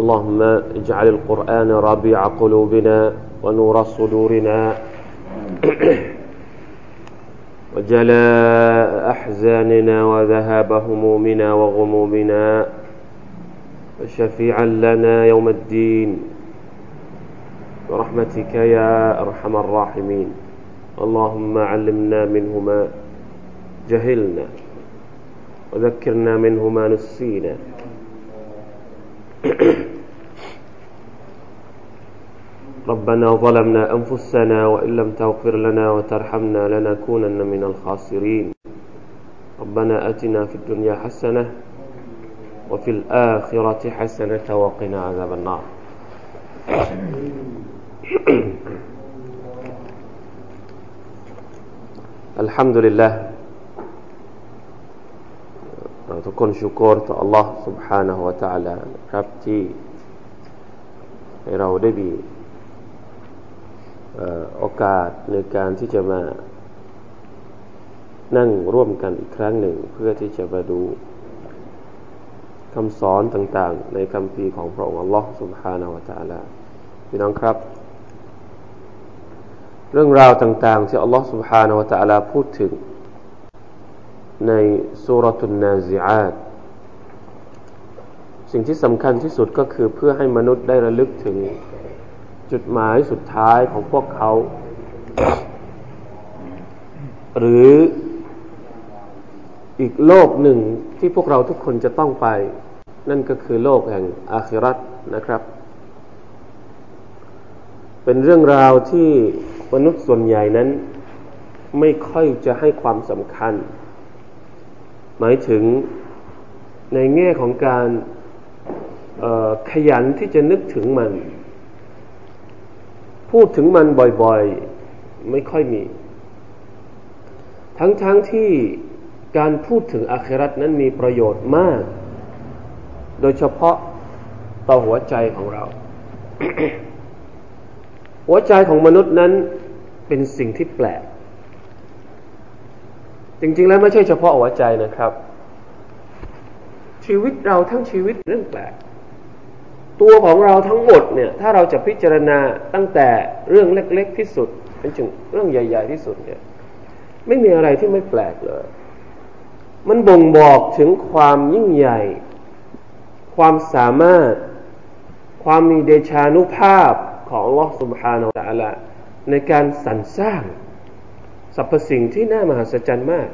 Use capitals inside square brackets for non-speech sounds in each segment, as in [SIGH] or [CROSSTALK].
اللهم اجعل القرآن ربيع قلوبنا ونور صدورنا [CLEARS THROAT] وجلاء أحزاننا وذهاب همومنا وغمومنا وشفيعا لنا يوم الدين برحمتك يا أرحم الراحمين. اللهم علمنا منه ما جهلنا وذكرنا منه ما نسينا. [COUGHS] ربنا ظلمنا أنفسنا وإن لم تغفر لنا وترحمنا لنكونن من الخاسرين. ربنا آتنا في الدنيا حسنة وفي الآخرة حسنة وقنا عذاب النار. [COUGHS] الحمد لله ทุกคนชุกรต่อ Allah سبحانه และ تعالى นะครับที่ให้เราได้มีโอกาสในการที่จะมานั่งร่วมกันอีกครั้งหนึ่ง เพื่อที่จะมาดูคำสอนต่างๆ ในคำพีของพระองค์ Allah سبحانه และ تعالى พี่น้องครับ เรื่องราวต่างๆ ที่ Allah سبحانه และ تعالى พูดถึง ในสุรทุนนาซิอาตสิ่งที่สำคัญที่สุดก็คือเพื่อให้มนุษย์ได้ระลึกถึงจุดหมายสุดท้ายของพวกเขา หรืออีกโลกหนึ่งที่พวกเราทุกคนจะต้องไป นั่นก็คือโลกแห่งอาคิรัตนะครับ เป็นเรื่องราวที่มนุษย์ส่วนใหญ่นั้น ไม่ค่อยจะให้ความสำคัญ หมายถึงในแง่ของการขยันที่จะนึกถึงมัน พูดถึงมันบ่อยๆ ไม่ค่อยมี ทั้งๆทที่การพูดถึงอาครัตนั้นมีประโยชน์มาก โดยเฉพาะต่อหัวใจของเรา หัวใจของมนุษย์นั้นเป็นสิ่งที่แปลก จริง ๆ แล้วไม่ใช่เฉพาะหัวใจนะครับ ชีวิตเราทั้งชีวิตเรื่องแปลกตัวของเราทั้งหมดเนี่ย ถ้าเราจะพิจารณาตั้งแต่เรื่องเล็ก ๆ ที่สุดเป็นถึงเรื่องใหญ่ ๆ ที่สุดเนี่ย ไม่มีอะไรที่ไม่แปลกเลย มันบ่งบอกถึงความยิ่งใหญ่ ความสามารถ ความมีเดชานุภาพของลอสุบฮานาอัลลอฮในการสรรสร้าง สรรพสิ่งที่น่ามหัศจรรย์มาก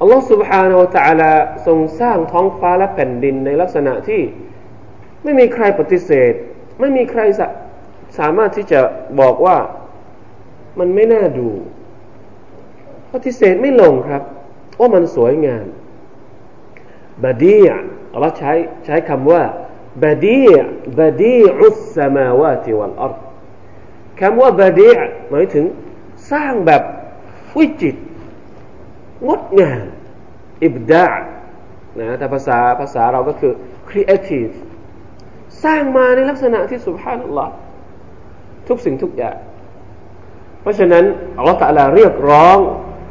อัลลอฮฺ سبحانه และ تعالى ทรงสร้างท้องฟ้าและแผ่นดินในลักษณะที่ไม่มีใครปฏิเสธ ไม่มีใครสสามารถที่จะบอกว่ามันไม่น่าดู ปฏิเสธไม่ลงครับ ว่ามันสวยงามบดีอัลลอฮ์ใช้ใช้คำว่าบดีบดีอุสสมาวาติวัลอัรคำว่าบดีหมายถึง สร้างแบบวิจิตงดงามอิบดานะแต่ภาษาภาษาเราก็คือ creative สร้างมาในลักษณะที่สุภาพนัลลอฮ์ทุกสิ่งทุกอย่าง เพราะฉะนั้นอัลลอฮฺตะลาเรียกร้อง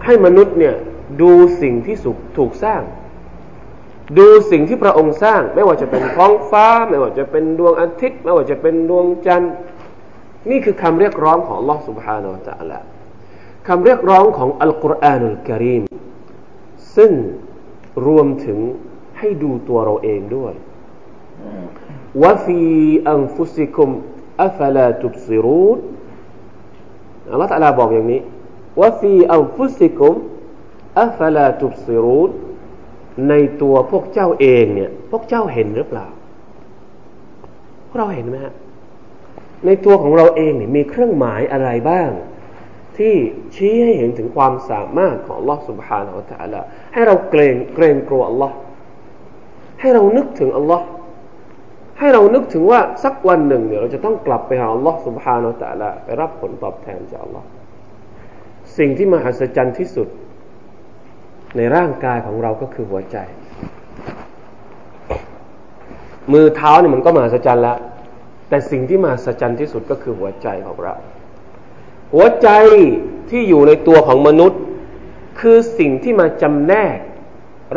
ให้มนุษย์เนี่ยดูสิ่งที่สุถูกสร้าง ดูสิ่งที่พระองค์สร้าง ไม่ว่าจะเป็นท้องฟ้า ไม่ว่าจะเป็นดวงอาทิตย์ ไม่ว่าจะเป็นดวงจันทร์ นี่คือคำเรียกร้องของอัลลอฮฺสุบฮานาอัลลอฮฺ คำเรียกร้องของอัลกุรอานุลกิริมซึ่งรวมถึงให้ดูตัวเราเองด้วยวะฟีอันฟุสิคุมอัฟลาตุบซิรูนอัลลอฮฺตะลาบอกอย่างนี้วะฟีอันฟุสิคุมอัฟลาตุบซิรูนในตัวพวกเจ้าเองเนี่ย พวกเจ้าเห็นหรือเปล่า พวกเราเห็นไหมฮะในตัวของเราเองเนี่ยมีเครื่องหมายอะไรบ้าง ที่ชี้ให้เห็นถึงความสามารถของ Allah سبحانه และ تعالى ให้เราเกรงเกรงกลัว Allah ให้เรานึกถึง Allah ให้เรานึกถึงว่าสักวันหนึ่งเนี่ยเราจะต้องกลับไปหาอัลลอฮ์ سبحانه และ تعالى ไปรับผลตอบแทนจากอัลลอฮ์สิ่งที่มหัศจรรย์ที่สุด ในร่างกายของเราก็คือหัวใจ มือเท้าเนี่ยมันก็มหัศจรรย์แล้ว แต่สิ่งที่มหัศจรรย์ที่สุดก็คือหัวใจของเรา หัวใจที่อยู่ในตัวของมนุษย์ คือสิ่งที่มาจำแนก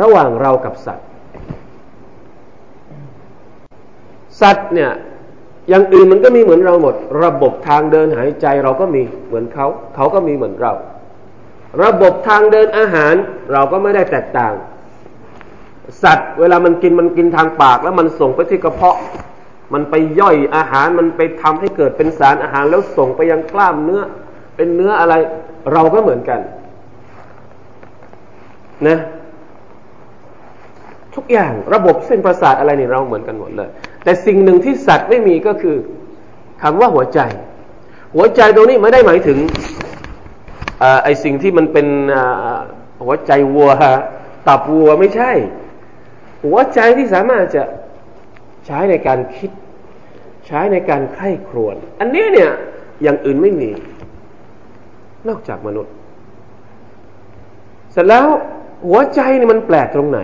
ระหว่างเรากับสัตว์ สัตว์เนี่ยอย่างอื่นมันก็มีเหมือนเราหมด ระบบทางเดินหายใจเราก็มีเหมือนเขา เขาก็มีเหมือนเรา ระบบทางเดินอาหารเราก็ไม่ได้แตกต่าง สัตว์ เวลามันกินมันกินทางปากแล้วมันส่งไปที่กระเพาะ มันไปย่อยอาหารมันไปทำให้เกิดเป็นสารอาหารแล้วส่งไปยังกล้ามเนื้อ เป็นเนื้ออะไร เราก็เหมือนกัน นะ ทุกอย่างระบบเส้นประสาทอะไรนี่เราเหมือนกันหมดเลย แต่สิ่งหนึ่งที่สัตว์ไม่มีก็คือคำว่าหัวใจ หัวใจตรงนี้ไม่ได้หมายถึงไอสิ่งที่มันเป็นหัวใจวัวตับวัวไม่ใช่ หัวใจที่สามารถจะใช้ในการคิด ใช้ในการไข้ครวญอันนี้เนี่ยอย่างอื่นไม่มี นอกจากมนุษย์ เสร็จแล้วหัวใจนี่มันแปลกตรงไหน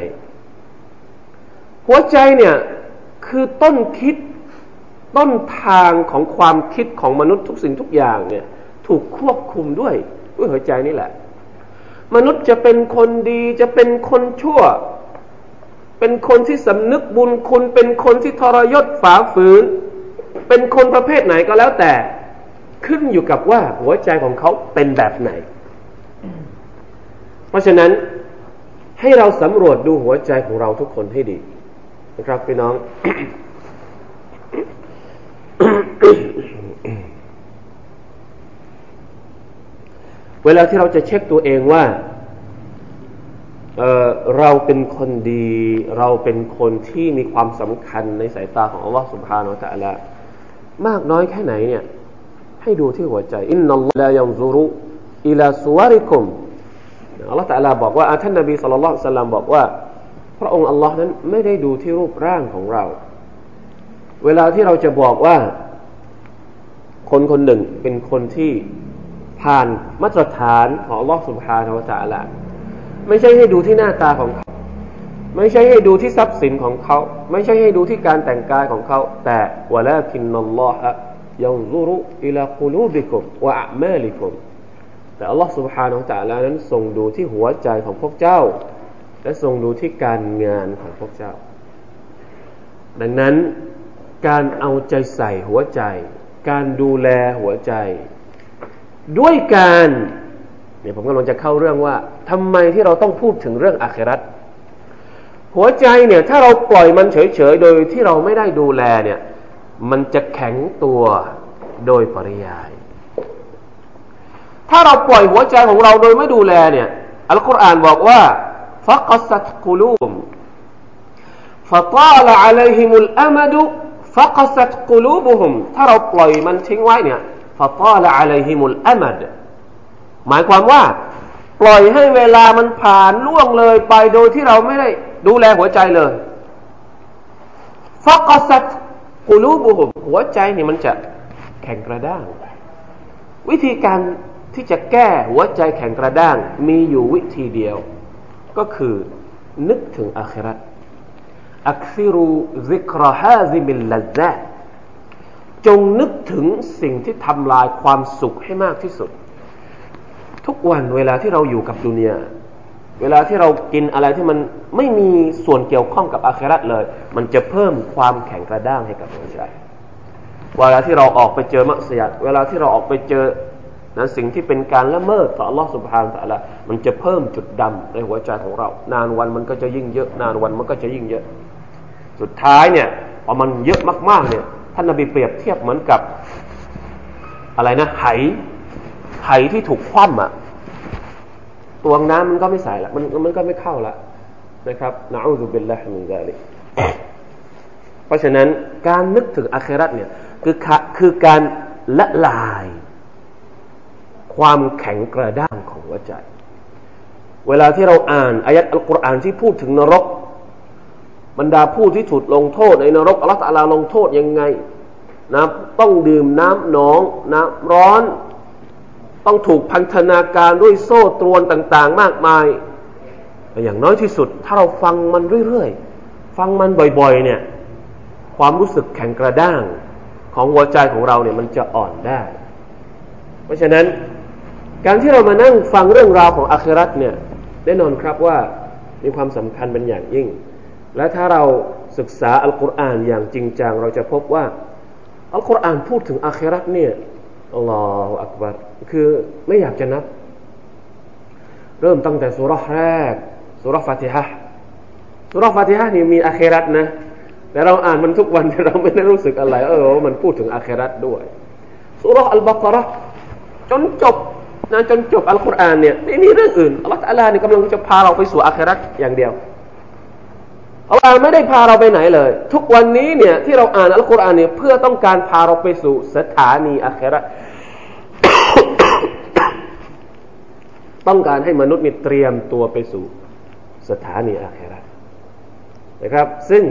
หัวใจเนี่ยคือต้นคิดต้นทางของความคิดของมนุษย์ทุกสิ่งทุกอย่างเนี่ยถูกควบคุมด้วยด้วยหัวใจนี่แหละ มนุษย์จะเป็นคนดีจะเป็นคนชั่ว เป็นคนที่สำนึกบุญคุณ เป็นคนที่ทรยศฝาฝืน เป็นคนประเภทไหนก็แล้วแต่ ขึ้นอยู่กับว่าหัวใจของเขาเป็นแบบไหน เพราะฉะนั้นให้เราสำรวจดูหัวใจของเราทุกคนให้ดีนะครับพี่น้อง เวลาที่เราจะเช็คตัวเองว่าเเราเป็นคนดี เราเป็นคนที่มีความสำคัญในสายตาของอัลลอฮฺสุบฮานาอัลลอฮมากน้อยแค่ไหนเนี่ย ให้ดูที่หัวใจอินนัลลอฮฺยังซุรุอิลาสุวาริคุมอัลลอฮฺตะลาบอกว่าท่านนบีสุลต่านสัลลัมบอกว่า พระองค์อัลลอฮ์นั้นไม่ได้ดูที่รูปร่างของเรา เวลาที่เราจะบอกว่า คนคนหนึ่งเป็นคนที่ผ่านมาตรฐานของอัลลอฮ์สุบฮานาละจาละไม่ใช่ให้ดูที่หน้าตาของเขา ไม่ใช่ให้ดูที่ทรัพย์สินของเขา ไม่ใช่ให้ดูที่การแต่งกายของเขา แต่วะลาคินนัลลอฮ ะยังซุรุอิลาคูลูบิคุมวะอะมาลิคุมแต่อัลลอฮ์ سبحانه และ تعالى นั้นทรงดูที่หัวใจของพวกเจ้าและทรงดูที่การงานของพวกเจ้า ดังนั้นการเอาใจใส่หัวใจ การดูแลหัวใจ ด้วยการเนี่ยผมกำลังจะเข้าเรื่องว่าทำไมที่เราต้องพูดถึงเรื่องอาครัตหัวใจเนี่ยถ้าเราปล่อยมันเฉยๆ โดยที่เราไม่ได้ดูแลเนี่ย มันจะแข็งตัวโดยปริยาย ถ้าเราปล่อยหัวใจของเราโดยไม่ดูแลเนี่ย อัลกุรอานบอกว่าฟักสัตกุลูมฟตาลอะลัยฮิมุลอามดุฟักสัตกุลูบุฮุมถ้าเราปล่อยมันทิ้งไว้เนี่ยฟตาลอะลัยฮิมุลอามาดหมายความว่า ปล่อยให้เวลามันผ่านล่วงเลยไปโดยที่เราไม่ได้ดูแลหัวใจเลยฟักสัต กูรูบุหุมหัวใจนี่มันจะแข็งกระด้าง วิธีการที่จะแก้หัวใจแข็งกระด้าง มีอยู่วิธีเดียว ก็คือนึกถึงอาคราอักซิรูซิกรฮาซิมิลลซะจงนึกถึงสิ่งที่ทำลายความสุขให้มากที่สุด ทุกวันเวลาที่เราอยู่กับดุนยา เวลาที่เรากินอะไรที่มันไม่มีส่วนเกี่ยวข้องกับอาครัตเลย มันจะเพิ่มความแข็งกระด้างให้กับหัวใจเวลาที่เราออกไปเจอมักเสียดเวลาที่เราออกไปเจอนะสิ่งที่เป็นการละเมิดต่อ Allah سبحانه ละยมันจะเพิ่มจุดดำในหัวใจของเรา นานวันมันก็จะยิ่งเยอะ นานวันมันก็จะยิ่งเยอะ สุดท้ายเนี่ยพอมันเยอะมากๆเนี่ยท่านนบีเปรียบเทียบเหมือนกับอะไรนะไหไหที่ถูกคว่ำอะ่ะ ตวงน้ำมันก็ไม่ใส่ละมันมันก็ไม่เข้าละนะครับนะอูซุบิลลาฮิมินซาลิเพราะฉะนั้นการนึกถึงอาคราตเนี่ยคือคือการละลาย ความแข็งกระด้างของหัวใจ เวลาที่เราอ่านอายัดอัลกุรอานที่พูดถึงนรก บรรดาผู้ที่ถูกลงโทษในนรกอัลลอฮฺลาลงโทษยังไงนะต้องดื่มน้ำหนองน้ำร้อน ต้องถูกพันธนาการด้วยโซ่ตรวนต่าง ๆ มากมายอย่างน้อยที่สุด ถ้าเราฟังมันเรื่อยๆ ฟังมันบ่อยๆ เนี่ย ความรู้สึกแข็งกระด้างของหัวใจของเราเนี่ยมันจะอ่อนได้ เพราะฉะนั้นการที่เรามานั่งฟังเรื่องราวของอัคราตเนี่ยแน่นอนครับว่ามีความสำคัญเป็นอย่างยิ่ง และถ้าเราศึกษาอัลกุรอานอย่างจริงจังเราจะพบว่าอัลกุรอานพูดถึงอาคิรัตเนี่ยอัลลอฮฺอักบัร คือไม่อยากจะนับ เริ่มตั้งแต่สุรษแรกสุรษฟาติฮะสุรษฟาติฮะนี่มีอาคิรัตนะแต่เราอ่านมันทุกวันแต่เราไม่ได้รู้สึกอะไร เออ มันพูดถึงอาคิรัตด้วยสุรษอัลบากระจนจบนะจนจบอัลกุรอานเนี่ยไม่มีเรื่องอื่นอัลลอฮฺตะลาเนี่ยกำลังจะพาเราไปสู่อาครัตอย่างเดียวอัลลอฮ์ไม่ได้พาเราไปไหนเลย ทุกวันนี้เนี่ยที่เราอ่านอัลกุรอานเนี่ยเพื่อต้องการพาเราไปสู่สถานีอาครา ต้องการให้มนุษย์มีเตรียมตัวไปสู่สถานีอาครานะครับ ซึ่ง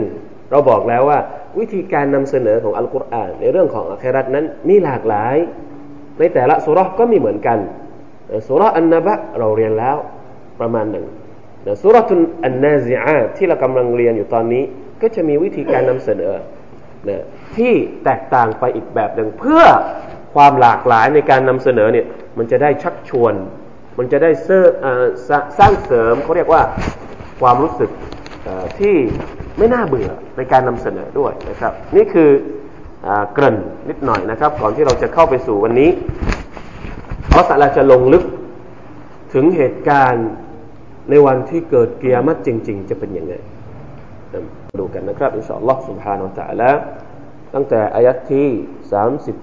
เราบอกแล้วว่า วิธีการนำเสนอของอัลกุรอานในเรื่องของอาครานั้นมีหลากหลาย ในแต่ละสุรก็มีเหมือนกันสุรอันนบะเราเรียนแล้วประมาณหนึ่งสุรทุนอันนาซิอาที่เรากำลังเรียนอยู่ตอนนี้ ก็จะมีวิธีการนำเสนอนะที่แตกต่างไปอีกแบบหนึ่งเพื่อความหลากหลายในการนำเสนอเนี่ยมันจะได้ชักชวน มันจะได้เสร้างเสริมเขาเรียกว่าความรู้สึกที่ไม่น่าเบื่อในการนำเสนอด้วยนะครับ นี่คืออเกริ่นนิดหน่อยนะครับ ก่อนที่เราจะเข้าไปสู่วันนี้เพราะสัลาจะลงลึกถึงเหตุการณ์ในวันที่เกิดเกียรติจริง ๆ จะเป็นยังไงดูกันนะครับอินชาอัลลอฮ์ سبحانه และ تعالى ตั้งแต่อายัดที่สามสิบ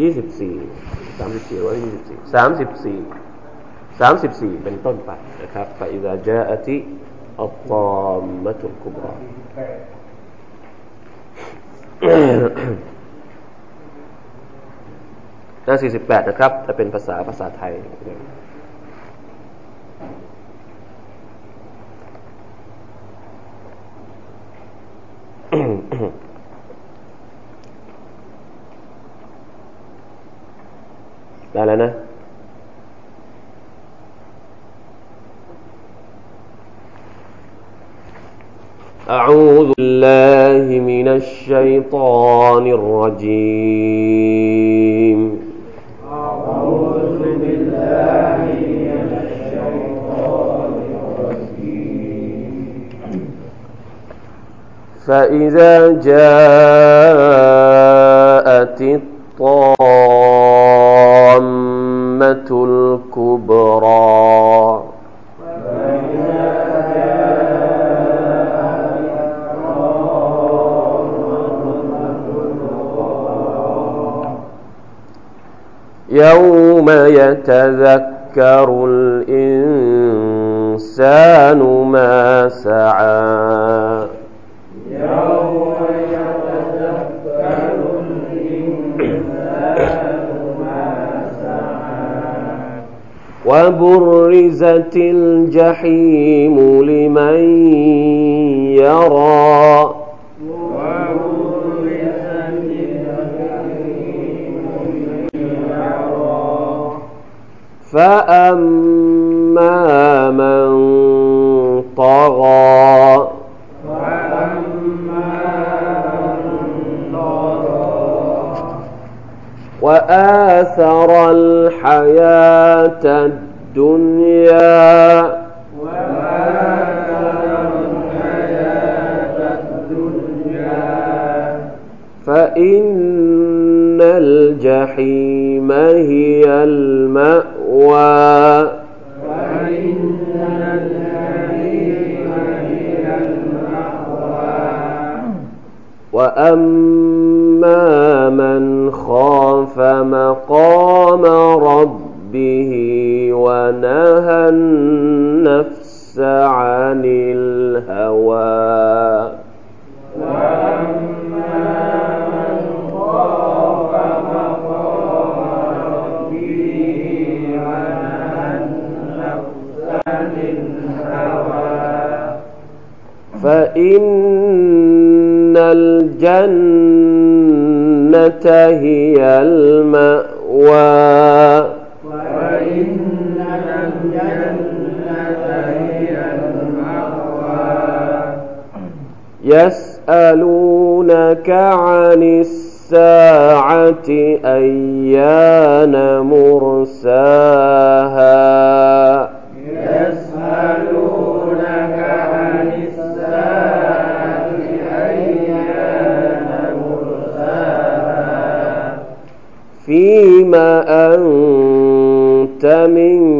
ยี่ สามสิบสี่เป็นต้นไปนะครับฟาอิซาจาอติอัลตอมมะตุลกุบราหน้าสี่สิบแปดนะครับจะเป็นภาษาภาษาไทย ได้แล้วนะ أعوذ بالله من الشيطان الرجيم. أعوذ بالله من الشيطان الرجيم. فإذا جاءت الطامة يتذكر الإنسان ما سعى. يوم يتذكر الإنسان ما سعى. وبرزت الجحيم لمن يرى. فأما من طغى وآثر الحياة الدنيا فإن الجحيم هي المأوى وأما من خاف مقام ربه ونهى النفس عن الهوى فإن الجنة هي المأوى. وإن الجنة هي المأوى يسألونك عن الساعة أيان مرساها. من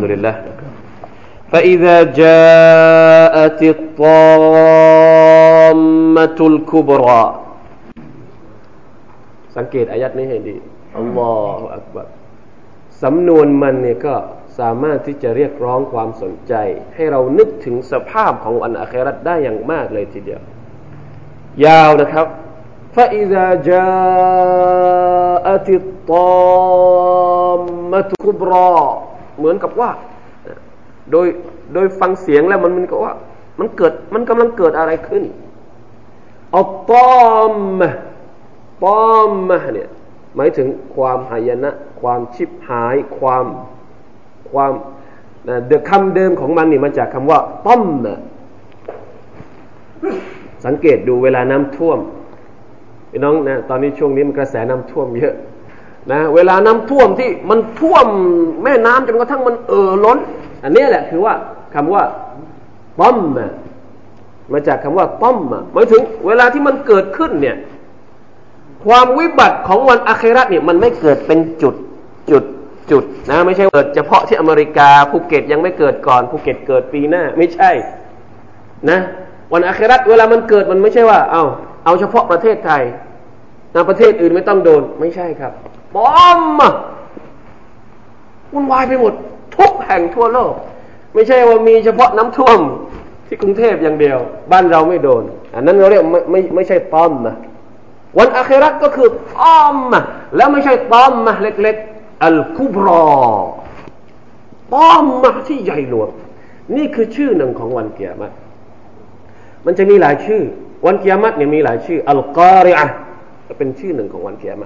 الحمد لله فإذا جاءت الطامة الكبرى สังเกตอายัดนี้ให้ดีอัลลอฮฺอักบัรสำนวนมันเนี่ยก็สามารถที่จะเรียกร้องความสนใจ ให้เรานึกถึงสภาพของวันอาคราตได้อย่างมากเลยทีเดียว ยาวนะครับ فإذا جاءت الطامة الكبرى เหมือนกับว่า โดยโดยฟังเสียงแล้วมันมันก็ว่า มันเกิดมันกำลังเกิดอะไรขึ้นอัลตอมตอมมเนี่ยหมายถึงความหายนะ ความชิบหาย ความความเดคำเดิมของมันนี่มาจากคำว่าต้อมสังเกตดูเวลาน้ำท่วมพี่น้องนะตอนนี้ช่วงนี้มันกระแสน้ำท่วมเยอะ นะเวลาน้ำท่วมที่มันท่วมแม่น้ำจนกระทั่งมันเอ่อล้น อันนี้แหละคือว่าคำว่า طم มาจากคำว่า طم หมายถึง เวลาที่มันเกิดขึ้นเนี่ย ความวิบัติของวันอาคิเราะฮ์เนี่ยมันไม่เกิดเป็นจุดจุดจุดนะไม่ใช่เกิดเฉพาะที่อเมริกาภูเก็ตยังไม่เกิดก่อนภูเก็ตเกิดปีหน้า ไม่ใช่นะ วันอาคราเวลามันเกิดมันไม่ใช่ว่า เอาเอาเฉพาะประเทศไทยนะประเทศอื่นไม่ต้องโดนไม่ใช่ครับ บอมวุ่นวายไปหมด ทุกแห่งทั่วโลก ไม่ใช่ว่ามีเฉพาะน้ำท่วมที่กรุงเทพอย่างเดียว บ้านเราไม่โดน อันนั้นเราเรียกไม่ไม่ไม่ใช่ตอมนะวันอาคราก็คือตอมแล้วไม่ใช่ตอมเล็กๆ อัลกุบรอตอมที่ใหญ่หลวงนี่คือชื่อหนึ่งของวันเกียรติมันจะมีหลายชื่อ วันเกียรติเนี่ยมีหลายชื่ออัลกอริอะเป็นชื่อหนึ่งของวันเกียรติ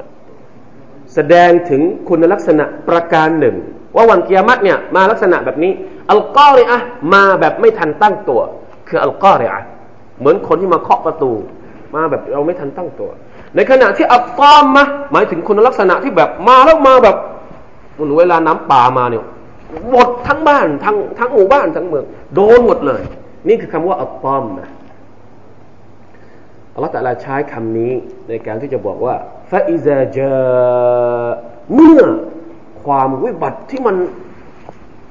แสดงถึงคุณลักษณะประการหนึ่ง ว่าวันเกียรติเนี่ยมาลักษณะแบบนี้ อัลกอริอะมาแบบไม่ทันตั้งตัว คืออัลกอริอะเหมือนคนที่มาเคาะประตู มาแบบเราไม่ทันตั้งตัว ในขณะที่อัลตอมมาหมายถึงคุณลักษณะที่แบบมาแล้วมาแบบเวลาน้ำป่ามาเนี่ยหมดทั้งบ้านทั้งทั้งหมู่บ้านทั้งเมืองโดนหมดเลย นี่คือคำว่าอัลตอมนะอัลลอฮฺตะลาใช้คำนี้ในการที่จะบอกว่า ฟาอิซาจาเมื่อความวิบัติที่มัน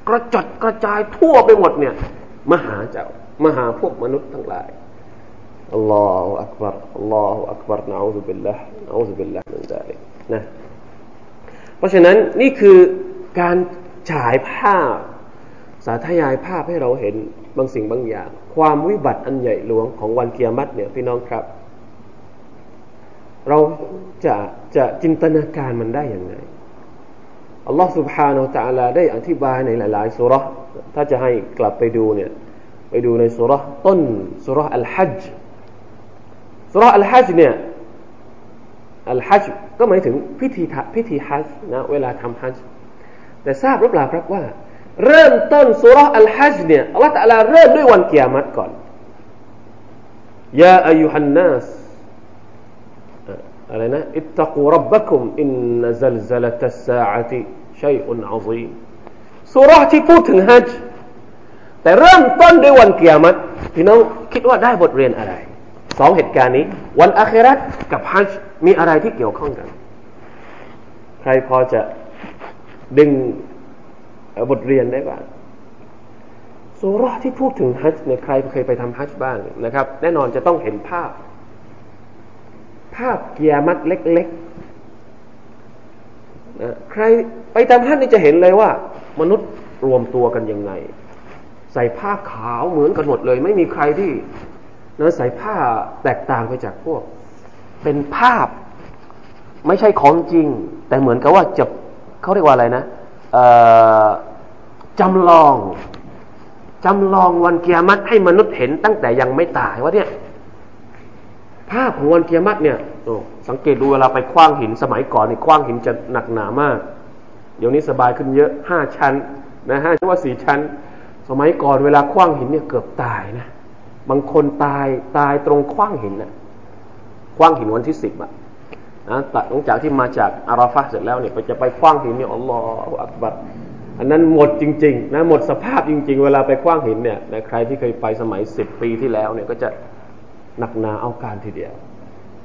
กระจัดกระจายทั่วไปหมดเนี่ยมาหาเจ้ามาหาพวกมนุษย์ทั้งหลายالله أكبر الله أكبر نعوذ بالله نعوذ بالله من ذلك นะเพราะฉะนั้นนี่คือการฉายภาพ สาธยายภาพให้เราเห็นบางสิ่งบางอย่าง ความวิบัติอันใหญ่หลวงของวันกิยามะฮ์เนี่ยพี่น้องครับ เราจะจะจินตนาการมันได้อย่างไรอัลลอฮ์ سبحانه และ تعالى ได้อธิบายในหลายๆสุรษถ้าจะให้กลับไปดูเนี่ย ไปดูในสุรต้นสุรอัลฮัจสุรอัลฮัจเนี่ยอัลฮัจก็หมายถึงพิธีพิธีฮัจนะเวลาทำฮัจแต่ทราบหรือเปล่าครับว่า เริ่มต้นสุรอัลฮัจเนี่ยอัลลอฮฺตะลาเริ่มด้วยวันเกียรติก่อนยาอายุฮันนัส อะไรนะاتقوا ربكم إن زلزلة الساعةชัยอุนอาซีสุรที่พูดถึงฮัจแต่เริ่มต้นด้วยวันเกียรติพี่น้องคิดว่าได้บทเรียนอะไรสองเหตุการณ์นี้ วันอาครัตกับฮัจมีอะไรที่เกี่ยวข้องกัน ใครพอจะดึงบทเรียนได้บ้างสุรที่พูดถึงฮัจเนี่ยใครเคยไปทำฮัจบ้างนะครับ แน่นอนจะต้องเห็นภาพ ภาพเกียร์มัดเล็กๆนะใครไปทำฮัจนี่จะเห็นเลยว่า มนุษย์รวมตัวกันยังไง ใส่ผ้าขาวเหมือนกันหมดเลย ไม่มีใครที่นะใส่ผ้าแตกต่างไปจากพวก เป็นภาพไม่ใช่ของจริง แต่เหมือนกับว่าจะเขาเรียกว่าอะไรนะจำลองจำลองวันเกียรติให้มนุษย์เห็นตั้งแต่ยังไม่ตายว่าเนี่ย ภาพของวันเกียรติเนี่ยสังเกตดูเวลาไปคว้างหินสมัยก่อนนี่คว้างหินจะหนักหนามาก เดี๋ยวนี้สบายขึ้นเยอะห้าชั้นนะห้าชั้นว่าสี่ชั้น สมัยก่อนเวลาคว้างหินเนี่ยเกือบตายนะบางคนตายตายตรงคว้างหินนะคว้างหินวันที่สิบอะนะหลังจากที่มาจากอาราฟะเสร็จแล้วเนี่ยไปจะไปคว้างหินเนี่ยอัลลอฮฺอักบัรอันนั้นหมดจริงๆนะหมดสภาพจริง ๆ เวลาไปคว้างหินเนี่ยนะใครที่เคยไปสมัยสิบปีที่แล้วเนี่ยก็จะ หนักหนาเอาการทีเดียว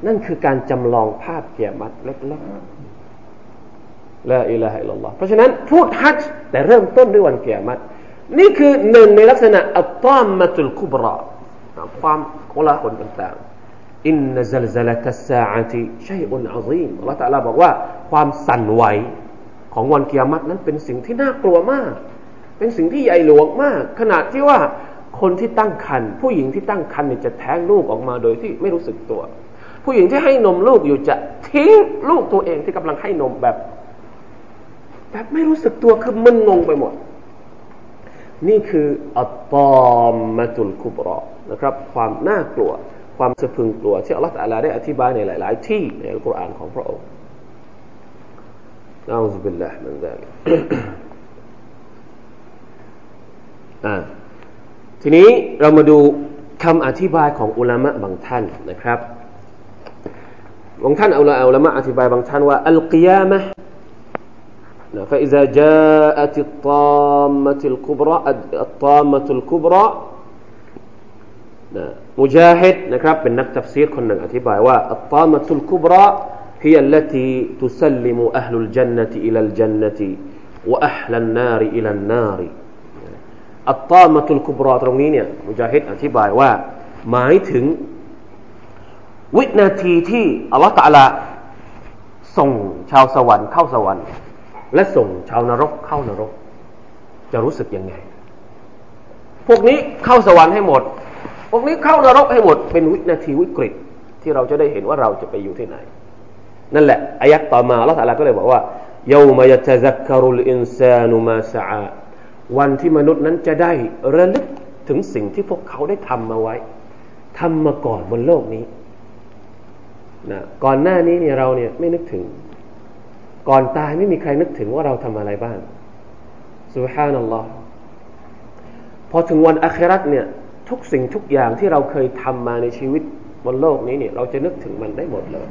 นั่นคือการจำลองภาพเกียรติเล็กๆละอิละฮะอิลลอฮ์เพราะฉะนั้นพูดฮัจแต่เริ่มต้นด้วยวันกิยามะฮ์นี่คือหนึ่งในลักษณะالطامة الكبرىความโกลาหลต่างๆอินนซัลซัลตัสซาอะติชัยอุนอาซีมอัลลอฮฺตะลาบอกว่าความสั่นไหวของวันกิยามะฮ์นั้นเป็นสิ่งที่น่ากลัวมาก เป็นสิ่งที่ใหญ่หลวงมาก ขนาดที่ว่า คนที่ตั้งครรภ์ผู้หญิงที่ตั้งครรภ์เนี่ยจะแท้งลูกออกมาโดยที่ไม่รู้สึกตัว ผู้หญิงที่ให้นมลูกอยู่จะทิ้งลูกตัวเองที่กำลังให้นมแบบ แบบไม่รู้สึกตัวคือมึนงงไปหมด นี่คืออัตตอมมาตุลคุบรอนะครับ ความน่ากลัว ความสะพึงกลัวที่อัลลอฮฺได้อธิบายในหลาย ๆ ที่ในอัลกุรอานของพระองค์อาซุบิลลาห์มินซาลิกอ่า ทีนี้เรามาดูคำอธิบายของอุลามะบางท่านนะครับบางท่านเอาละอุลามะอธิบายบางท่านว่าอัลกิยามะ فإذا جاءت الطامة الكبرى الطامة الكبرى มุจาฮิดนะครับเป็นนักตัฟซีรคนหนึ่งอธิบายว่าอัตตามะตุลกุบรา هي التي تسلم أهل الجنة إلى الجنة وأهل النار إلى النار อัตตามาตุลกุบรอตรงนี้เนี่ยมุจาฮิดอธิบายว่า หมายถึง วินาทีที่อัลลอฮฺตะลาส่งชาวสวรรค์เข้าสวรรค์ และส่งชาวนรกเข้านรก จะรู้สึกยังไง พวกนี้เข้าสวรรค์ให้หมด พวกนี้เข้านรกให้หมด เป็นวินาทีวิกฤตที่เราจะได้เห็นว่าเราจะไปอยู่ที่ไหน นั่นแหละอายักต่อมาอัลลอฮฺก็เลยบอกว่ายาวมายตะซักคารุลอินซานุมาสา วันที่มนุษย์นั้นจะได้ระลึกถึงสิ่งที่พวกเขาได้ทำมาไว้ทำมาก่อนบนโลกนี้นะก่อนหน้านี้เนี่ยเราเนี่ยไม่นึกถึง ก่อนตายไม่มีใครนึกถึงว่าเราทำอะไรบ้างสุฮานัลลอฮ์พอถึงวันอัคราตเนี่ยทุกสิ่งทุกอย่างที่เราเคยทำมาในชีวิตบนโลกนี้เนี่ยเราจะนึกถึงมันได้หมดเลย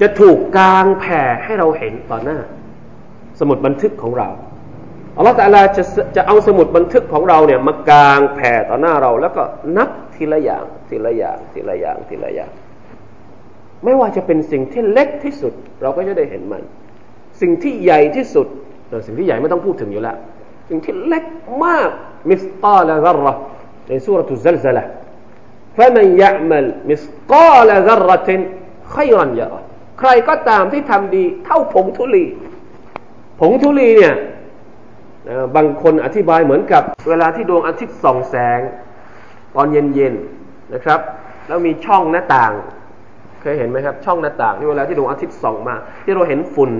จะถูกกางแผ่ให้เราเห็นต่อหน้า สมุดบันทึกของเรา อัลลอฮฺตาลาจะจะเอาสมุดบันทึกของเราเนี่ยมากางแผ่ต่อหน้าเรา แล้วก็นับทีละอย่างทีละอย่างทีละอย่างทีละอย่าง ไม่ว่าจะเป็นสิ่งที่เล็กที่สุด เราก็จะได้เห็นมัน สิ่งที่ใหญ่ที่สุดสิ่งที่ใหญ่ไม่ต้องพูดถึงอยู่แล้ว สิ่งที่เล็กมากมิสตาลซัรระในสุรทูซัลซละ فمن يعمل مثقال ذرة خيرا يره ใครก็ตามที่ทำดีเท่าผงทุลี ผงทุลีเนี่ย บางคนอธิบายเหมือนกับ เวลาที่ดวงอาทิตย์ส่องแสง ตอนเย็นๆนะครับ แล้วมีช่องหน้าต่าง เคยเห็นไหมครับ ช่องหน้าต่างที่เวลาที่ดวงอาทิตย์ส่องมา ที่เราเห็นฝุ่น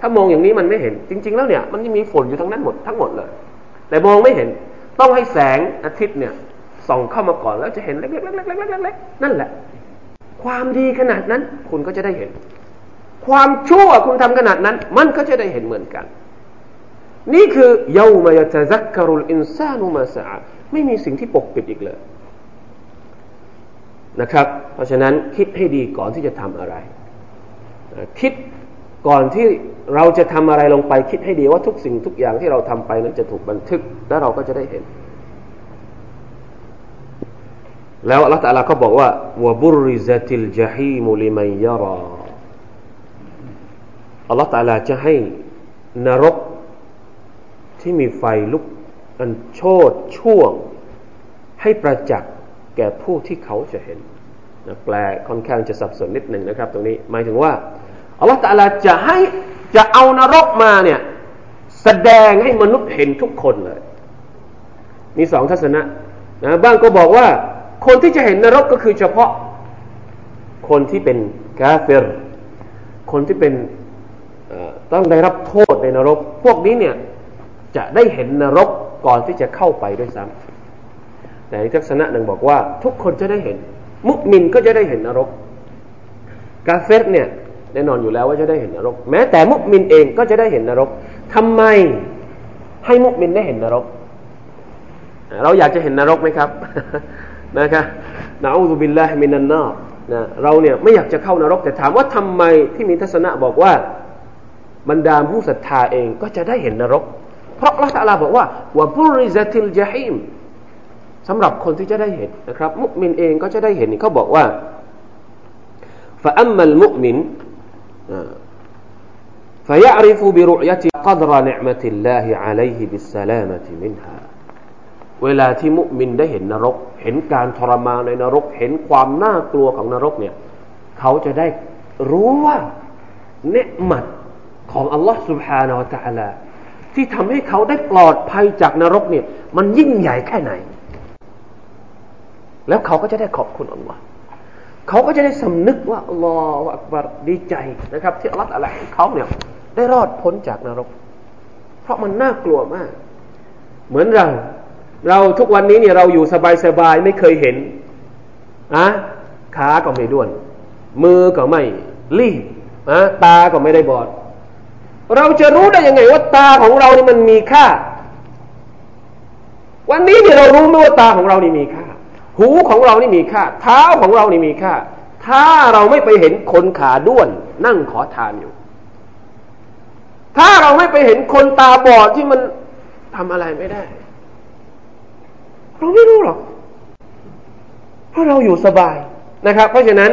ถ้ามองอย่างนี้มันไม่เห็น จริง ๆ แล้วเนี่ยมันมีฝุ่นอยู่ทั้งนั้นหมดทั้งหมดเลย แต่มองไม่เห็นต้องให้แสงอาทิตย์เนี่ยส่องเข้ามาก่อนแล้วจะเห็นเล็กๆๆๆๆนั่นแหละ ความดีขนาดนั้นคุณก็จะได้เห็น ความชั่วคุณทำขนาดนั้น มันก็จะได้เห็นเหมือนกัน นี่คือเยาวมายตะซักกรุลอินซานุมาสาไม่มีสิ่งที่ปกปิดอีกเลยนะครับ เพราะฉะนั้นคิดให้ดีก่อนที่จะทำอะไร คิดก่อนที่เราจะทำอะไรลงไป คิดให้ดีว่าทุกสิ่งทุกอย่างที่เราทำไปนั้นจะถูกบันทึก และเราก็จะได้เห็น แล้วอัลลอฮฺตะลาก็บอกว่าวบุริซติลจฮีมุลิมัยยราอัลลอฮฺตะลาจะให้นรก ที่มีไฟลุกอันโชดช่วง ให้ประจักษ์แก่ผู้ที่เขาจะเห็นนะแปลค่อนข้างจะสับสนนิดหนึ่งนะครับ ตรงนี้หมายถึงว่าอัลลอฮฺตะลาจะให้จะเอานรกมาเนี่ยแสดงให้มนุษย์เห็นทุกคนเลย มีสองทัศนะนะบ้างก็บอกว่า คนที่จะเห็นนรกก็คือเฉพาะ คนที่เป็นกาเฟรคนที่เป็นต้องได้รับโทษในนรก พวกนี้เนี่ย จะได้เห็นนรกก่อนที่จะเข้าไปด้วยซ้ำแต่อีกทัศนะหนึ่งบอกว่า ทุกคนจะได้เห็น มุกมินก็จะได้เห็นนรก กาเฟรเนี่ยแน่นอนอยู่แล้วว่าจะได้เห็นนรก แม้แต่มุกมินเองก็จะได้เห็นนรกทำไมให้มุกมินได้เห็นนรก เราอยากจะเห็นนรกไหมครับนะครับนะอูซุบิลลาฮิมินันนานะเราเนี่ยไม่อยากจะเข้านรกแต่ถามว่าทำไมที่มีทัศนะบอกว่า บรรดาผู้ศรัทธาเองก็จะได้เห็นนรก เพราะละตัลาบอกว่าว่าบุริซาติลจาฮิมสำหรับคนที่จะได้เห็นนะครับ มุกมินเองก็จะได้เห็นเขาบอกว่า فأما المؤمن فيعرف برؤية قدر نعمة الله عليه بالسلامة منها เวลาที่มุมินได้เห็นนรก เห็นการทรมานในนรก เห็นความน่ากลัวของนรกเนี่ย เขาจะได้รู้ว่าเนืหมัดของอัลลอฮ์ سبحانه และ تعالى ที่ทำให้เขาได้ปลอดภัยจากนรกเนี่ย มันยิ่งใหญ่แค่ไหน แล้วเขาก็จะได้ขอบคุณอัลลอฮ์เขาก็จะได้สำนึกว่าอัลลอฮฺอักบารดีใจนะครับ ที่อัลลอฮฺอะไรเขาเนี่ยได้รอดพ้นจากนรก เพราะมันน่ากลัวมาก เหมือนเรา เราทุกวันนี้เนี่ยเราอยู่สบายๆไม่เคยเห็นอะขาก็ไม่ด้วน มือก็ไม่รีบอะตาก็ไม่ได้บอด เราจะรู้ได้ยังไงว่าตาของเรานี่มันมีค่า วันนี้เนี่ยเรารู้ไหมว่าตาของเรานี่มีค่า หูของเรานี่มีค่า เท้าของเรานี่มีค่า ถ้าเราไม่ไปเห็นคนขาด้วน นั่งขอทานอยู่ ถ้าเราไม่ไปเห็นคนตาบอดที่มันทำอะไรไม่ได้ เราไม่รู้หรอกเพราะเราอยู่สบายนะครับ เพราะฉะนั้น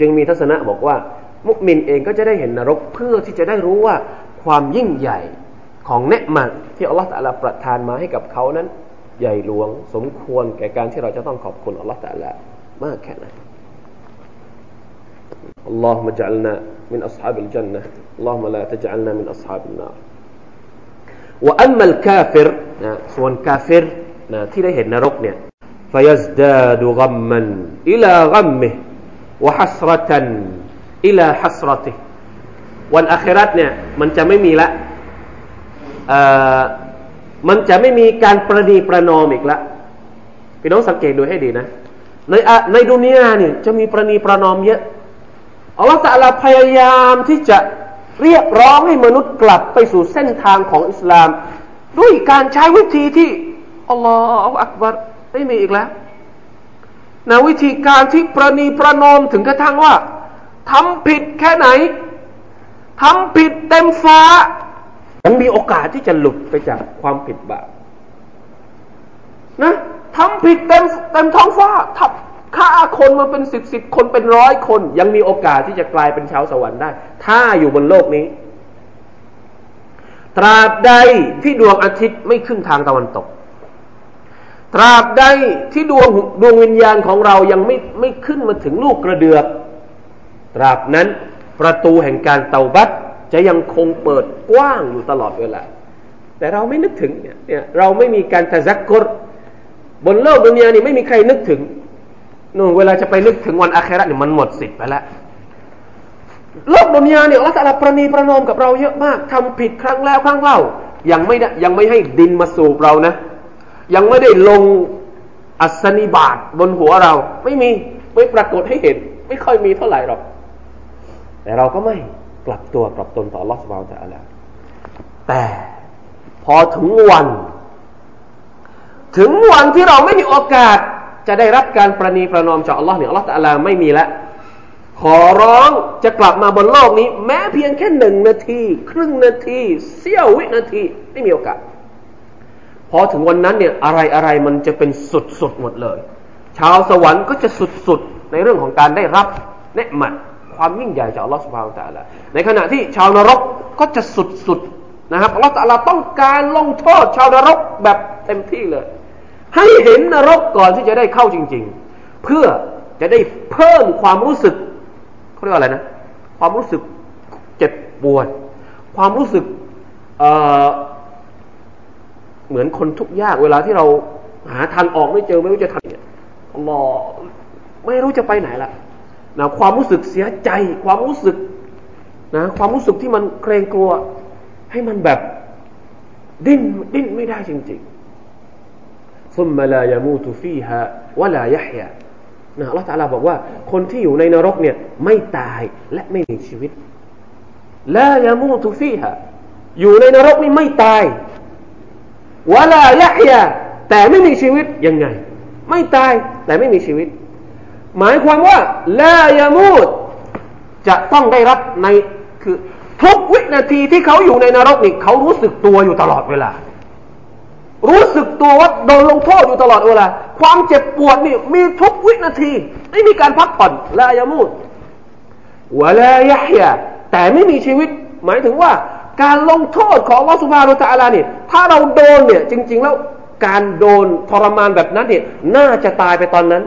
จึงมีทัศนะบอกว่า มุกมินเองก็จะได้เห็นนรก เพื่อที่จะได้รู้ว่าความยิ่งใหญ่ของเนืมันที่อัลลอฮฺประทานมาให้กับเขานั้นใหญ่หลวงสมควรแก่การที่เราจะต้องขอบคุณอัลลอฮฺแต่ละมากแค่ไหน اللهم اجعلنا من أصحاب الجنة اللهم لا تجعلنا من أصحاب النار وأما الكافر ส่วนกาเฟรนะที่ได้เห็นนรกเนี่ย فيزداد غما إلى غمه وحسرة อิลาฮัสรอติวันอาครัตเนี่ยมันจะไม่มีละมันจะไม่มีการประนีประนอมอีกละพี่น้องสังเกตดูให้ดีนะ ในในดุนยาเนี่ยจะมีประนีประนอมเยอะอัลลอฮฺตะลาพยายามที่จะเรียกร้องให้มนุษย์กลับไปสู่เส้นทางของอิสลาม ด้วยการใช้วิธีที่อัลลอฮฺอักบัรไม่มีอีกแล้วนะวิธีการที่ประนีประนอมถึงกระทั่งว่า ทำผิดแค่ไหนทำผิดเต็มฟ้า ยังมีโอกาสที่จะหลุดไปจากความผิดบาปนะทำผิดเต็มเต็มท้องฟ้าทับฆ่าคนมาเป็นสิบสิบคนเป็นร้อยคน ยังมีโอกาสที่จะกลายเป็นชาวสวรรค์ได้ ถ้าอยู่บนโลกนี้ ตราบใดที่ดวงอาทิตย์ไม่ขึ้นทางตะวันตก ตราบใดที่ดวงดวงวิญญาณของเรายังไม่ไม่ขึ้นมาถึงลูกกระเดือก ตราบนั้นประตูแห่งการเตาบัตจะยังคงเปิดกว้างอยู่ตลอดเวลา แต่เราไม่นึกถึงเนี่ยเราไม่มีการตะซักกรบนโลกดุนยานี่ไม่มีใครนึกถึงนู่นเวลาจะไปนึกถึงวันอาคราเนี่ยมันหมดสิทธิ์ไปแล้วโลกดุนยาเนี่ยอัลลอฮฺประนีประนอมกับเราเยอะมากทำผิดครั้งแล้วครั้งเล่า ยังไม่ได้ยังไม่ให้ดินมาสูบเรานะ ยังไม่ได้ลงอัศนิบาตบนหัวเรา ไม่มีไม่ปรากฏให้เห็น ไม่ค่อยมีเท่าไหร่หรอก แต่เราก็ไม่กลับตัวกลับตนต่อลอสบาลแต่อะไรแต่พอถึงวัน ถึงวันที่เราไม่มีโอกาสจะได้รับการประนีประนอมจากอัลลอฮ์เนี่ยอัลลอฮ์แต่ละไม่มีแล้วขอร้องจะกลับมาบนโลกนี้ แม้เพียงแค่หนึ่งนาที ครึ่งนาที เสี้ยววินาที ไม่มีโอกาส พอถึงวันนั้นเนี่ยอะไรอะไรมันจะเป็นสุดสุดหมดเลย ชาวสวรรค์ก็จะสุดสุดในเรื่องของการได้รับเนืหมัด ความยิ่งใหญ่จากอัลลอฮฺสุบฮานตะละในขณะที่ชาวนรกก็จะสุดสุดนะครับอัลลอฮฺตะลาต้องการลงโทษชาวนรกแบบเต็มที่เลย ให้เห็นนรกก่อนที่จะได้เข้าจริง ๆ เพื่อจะได้เพิ่มความรู้สึกเขาเรียกว่าอะไรนะ ความรู้สึกเจ็บปวด ความรู้สึกเหมือนคนทุกข์ยากเวลาที่เราหาทางออกไม่เจอไม่รู้จะทำเนี่ยรอไม่รู้จะไปไหนละ นะความรู้สึกเสียใจ ความรู้สึกนะความรู้สึกที่มันเกรงกลัว ให้มันแบบดิ้นดิ้นไม่ได้จริงๆซุมมาลายามูตุฟีฮะวะลายะฮยานะอัลลอฮฺตาลาบอกว่า คนที่อยู่ในนรกเนี่ยไม่ตายและไม่มีชีวิตลายามูตุฟีฮะอยู่ในนรกนี่ไม่ตายวะลายะฮยาแต่ไม่มีชีวิตยังไง ไม่ตายแต่ไม่มีชีวิต หมายความว่าลายามูดจะต้องได้รับในคือทุกวินาทีที่เขาอยู่ในนรกนี่เขารู้สึกตัวอยู่ตลอดเวลา รู้สึกตัวว่าโดนลงโทษอยู่ตลอดเวลา ความเจ็บปวดนี่มีทุกวินาที ไม่มีการพักผ่อนลายามูดวลายะยาแต่ไม่มีชีวิต หมายถึงว่า การลงโทษของวอสุภาโรตาลาเนี่ยถ้าเราโดนเนี่ยจริง ๆ แล้วการโดนทรมานแบบนั้นเนี่ยน่าจะตายไปตอนนั้น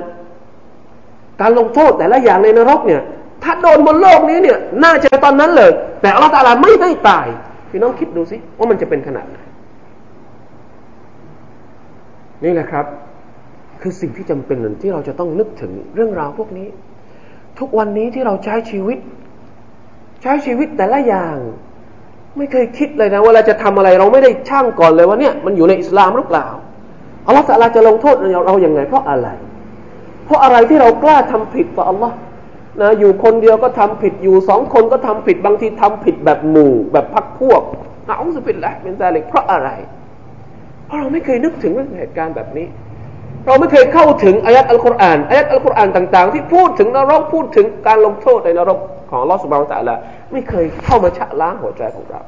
การลงโทษแต่ละอย่างในนรกเนี่ย ถ้าโดนบนโลกนี้เนี่ยน่าจะตอนนั้นเลย แต่อัลลอฮฺตาลาไม่ให้ตายพี่น้องคิดดูสิว่ามันจะเป็นขนาดไหนนี่แหละครับ คือสิ่งที่จำเป็นที่เราจะต้องนึกถึงเรื่องราวพวกนี้ ทุกวันนี้ที่เราใช้ชีวิต ใช้ชีวิตแต่ละอย่าง ไม่เคยคิดเลยนะว่าเราจะทำอะไรเราไม่ได้ช่างก่อนเลยว่าเนี่ยมันอยู่ในอิสลามหรือเปล่าอัลลอฮฺจะลงโทษเราอย่างไงเพราะอะไร เพราะอะไรที่เรากล้าทำผิดต่ออัลลอฮ์นะอยู่คนเดียวก็ทำผิดอยู่สองคนก็ทำผิดบางทีทำผิดแบบหมู่ แบบพักพวกนะอุสบิลละเป็นซาเล็กเพราะอะไร เพราะเราไม่เคยนึกถึงเรื่องเหตุการณ์แบบนี้ เราไม่เคยเข้าถึงอายัดอัลกุรอานอายัดอัลกุรอานต่างๆ ที่พูดถึงนรกพูดถึงการลงโทษในนรกของอัลลอฮ์ سبحانه وتعالىไม่เคยเข้ามาชะล้างหัวใจของเรา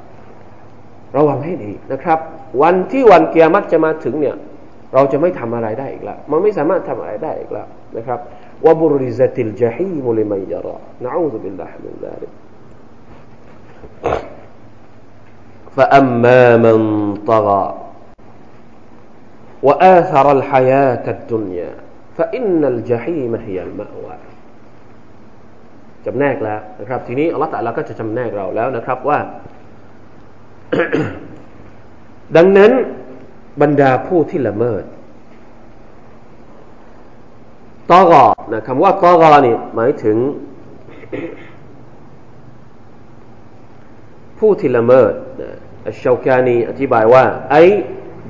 ระวังให้ดีนะครับ วันที่วันกิยามะฮ์จะมาถึงเนี่ย เราจะไม่ทำอะไรได้อีกแล้ว มันไม่สามารถทำอะไรได้อีกแล้วนะครับวบุริซติลจฮีมุลิมัยยาระนะอูซุบิลลาฮิมินซาลิก فأما من طغى وآثر الحياة الدنيا فإن الجحيم هي المأوى จำแนกแล้วนะครับ ทีนี้อัลลอฮฺตะลาก็จะจำแนกเราแล้วนะครับว่า ดังนั้น บรรดาผู้ที่ละเมิดตอกอนะคำว่าตอกอนี่หมายถึง ผู้ที่ละเมิดนะอัชชาวกานีอธิบายว่าไอ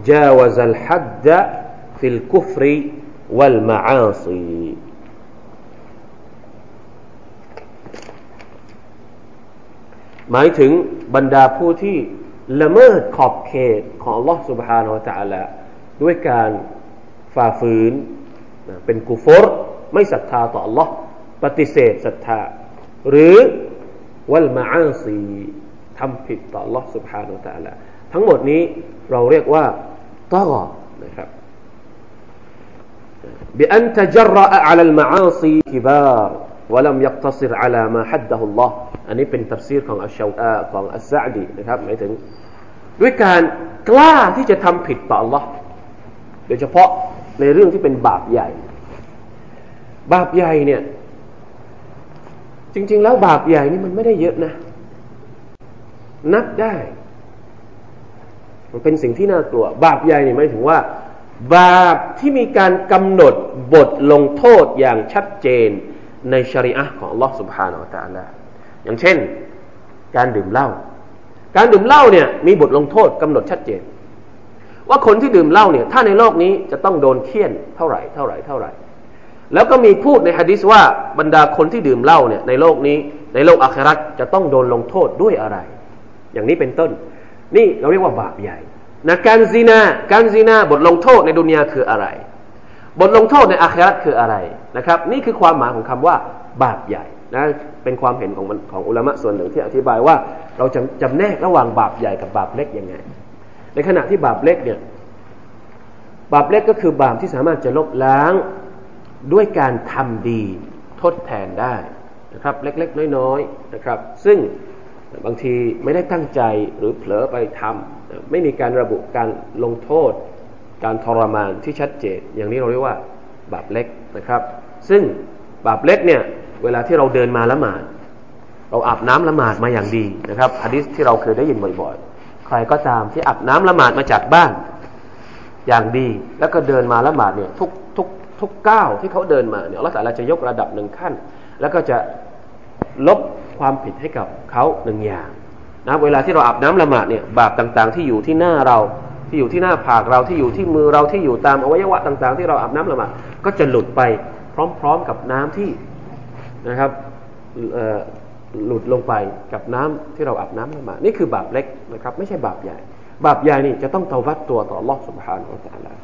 جاوز الحد في الكفر والمعاصي หมายถึงบรรดาผู้ที่ ละเมิดขอบเขตของ Allah سبحانه และ تعالى ด้วยการฝ่าฝืนเป็นกุฟรไม่ศรัทธาต่อ Allah ปฏิเสธศรัทธา หรือวัลมาอาซีทำผิดต่อ Allah سبحانه และ تعالى ทั้งหมดนี้เราเรียกว่าตอกนะครับ بأن تجرأ على المعاصي كبار ولم يقتصر على ما حده الله อันนี้เป็นตัฟซีรของอัลชาอของอัสซาดีนะครับหมายถึง ด้วยการกล้าที่จะทำผิดต่อ Allah โดยเฉพาะในเรื่องที่เป็นบาปใหญ่ บาปใหญ่เนี่ย จริง ๆ แล้วบาปใหญ่นี่มันไม่ได้เยอะนะ นับได้ มันเป็นสิ่งที่น่ากลัว บาปใหญ่นี่หมายถึงว่า บาปที่มีการกำหนดบทลงโทษอย่างชัดเจนในชริอะห์ของ Allah Subhanahu wa Taala อย่างเช่น การดื่มเหล้าการดื่มเหล้าเนี่ยมีบทลงโทษกำหนดชัดเจน ว่าคนที่ดื่มเหล้าเนี่ยถ้าในโลกนี้จะต้องโดนเคี่ยนเท่าไหร่เท่าไหร่เท่าไหร่ แล้วก็มีพูดในฮะดิษว่าบรรดาคนที่ดื่มเหล้าเนี่ยในโลกนี้ในโลกอาคราตจะต้องโดนลงโทษด้วยอะไร อย่างนี้เป็นต้น นี่เราเรียกว่าบาปใหญ่นะการซีนาการซีนาบทลงโทษในดุนยาคืออะไร บทลงโทษในอาคราตคืออะไรนะครับ นี่คือความหมายของคำว่าบาปใหญ่นะ เป็นความเห็นของของอุลามะส่วนหนึ่งที่อธิบายว่าเราจะจำแนกระหว่างบาปใหญ่กับบาปเล็กยังไง ในขณะที่บาปเล็กเนี่ยบาปเล็กก็คือบาปที่สามารถจะลบล้างด้วยการทำดีทดแทนได้นะครับ เล็กๆ น้อยๆนะครับ ซึ่งบางทีไม่ได้ตั้งใจหรือเผลอไปทำไม่มีการระบุการลงโทษ การทรมานที่ชัดเจน อย่างนี้เราเรียกว่าบาปเล็กนะครับ ซึ่งบาปเล็กเนี่ย เวลาที่เราเดินมาละหมาด เราอาบน้ำละหมาดมาอย่างดีนะครับฮะดิษที่เราเคยได้ยินบ่อยๆ ใครก็ตามที่อาบน้ำละหมาดมาจากบ้าน อย่างดี แล้วก็เดินมาละหมาดเนี่ยทุกทุกทุกก้าวที่เขาเดินมาเนี่ยอัลลอฮฺจะยกระดับหนึ่งขั้น แล้วก็จะลบความผิดให้กับเขาหนึ่งอย่างนะเวลาที่เราอาบน้ำละหมาดเนี่ยบาปต่างๆ ที่อยู่ที่หน้าเราที่อยู่ที่หน้าผากเราที่อยู่ที่มือเราที่อยู่ตามอวัยวะต่าง ๆ ที่เราอาบน้ำละหมาดก็จะหลุดไปพร้อม ๆ กับน้ำที่ นะครับหลุดลงไปกับน้ำที่เราอาบน้ำละหมาดนี่คือบาปเล็กนะครับ ไม่ใช่บาปใหญ่ บาปใหญ่นี่จะต้องเตาวัดตัวต่อลอสุบฮานอัลลอฮฺ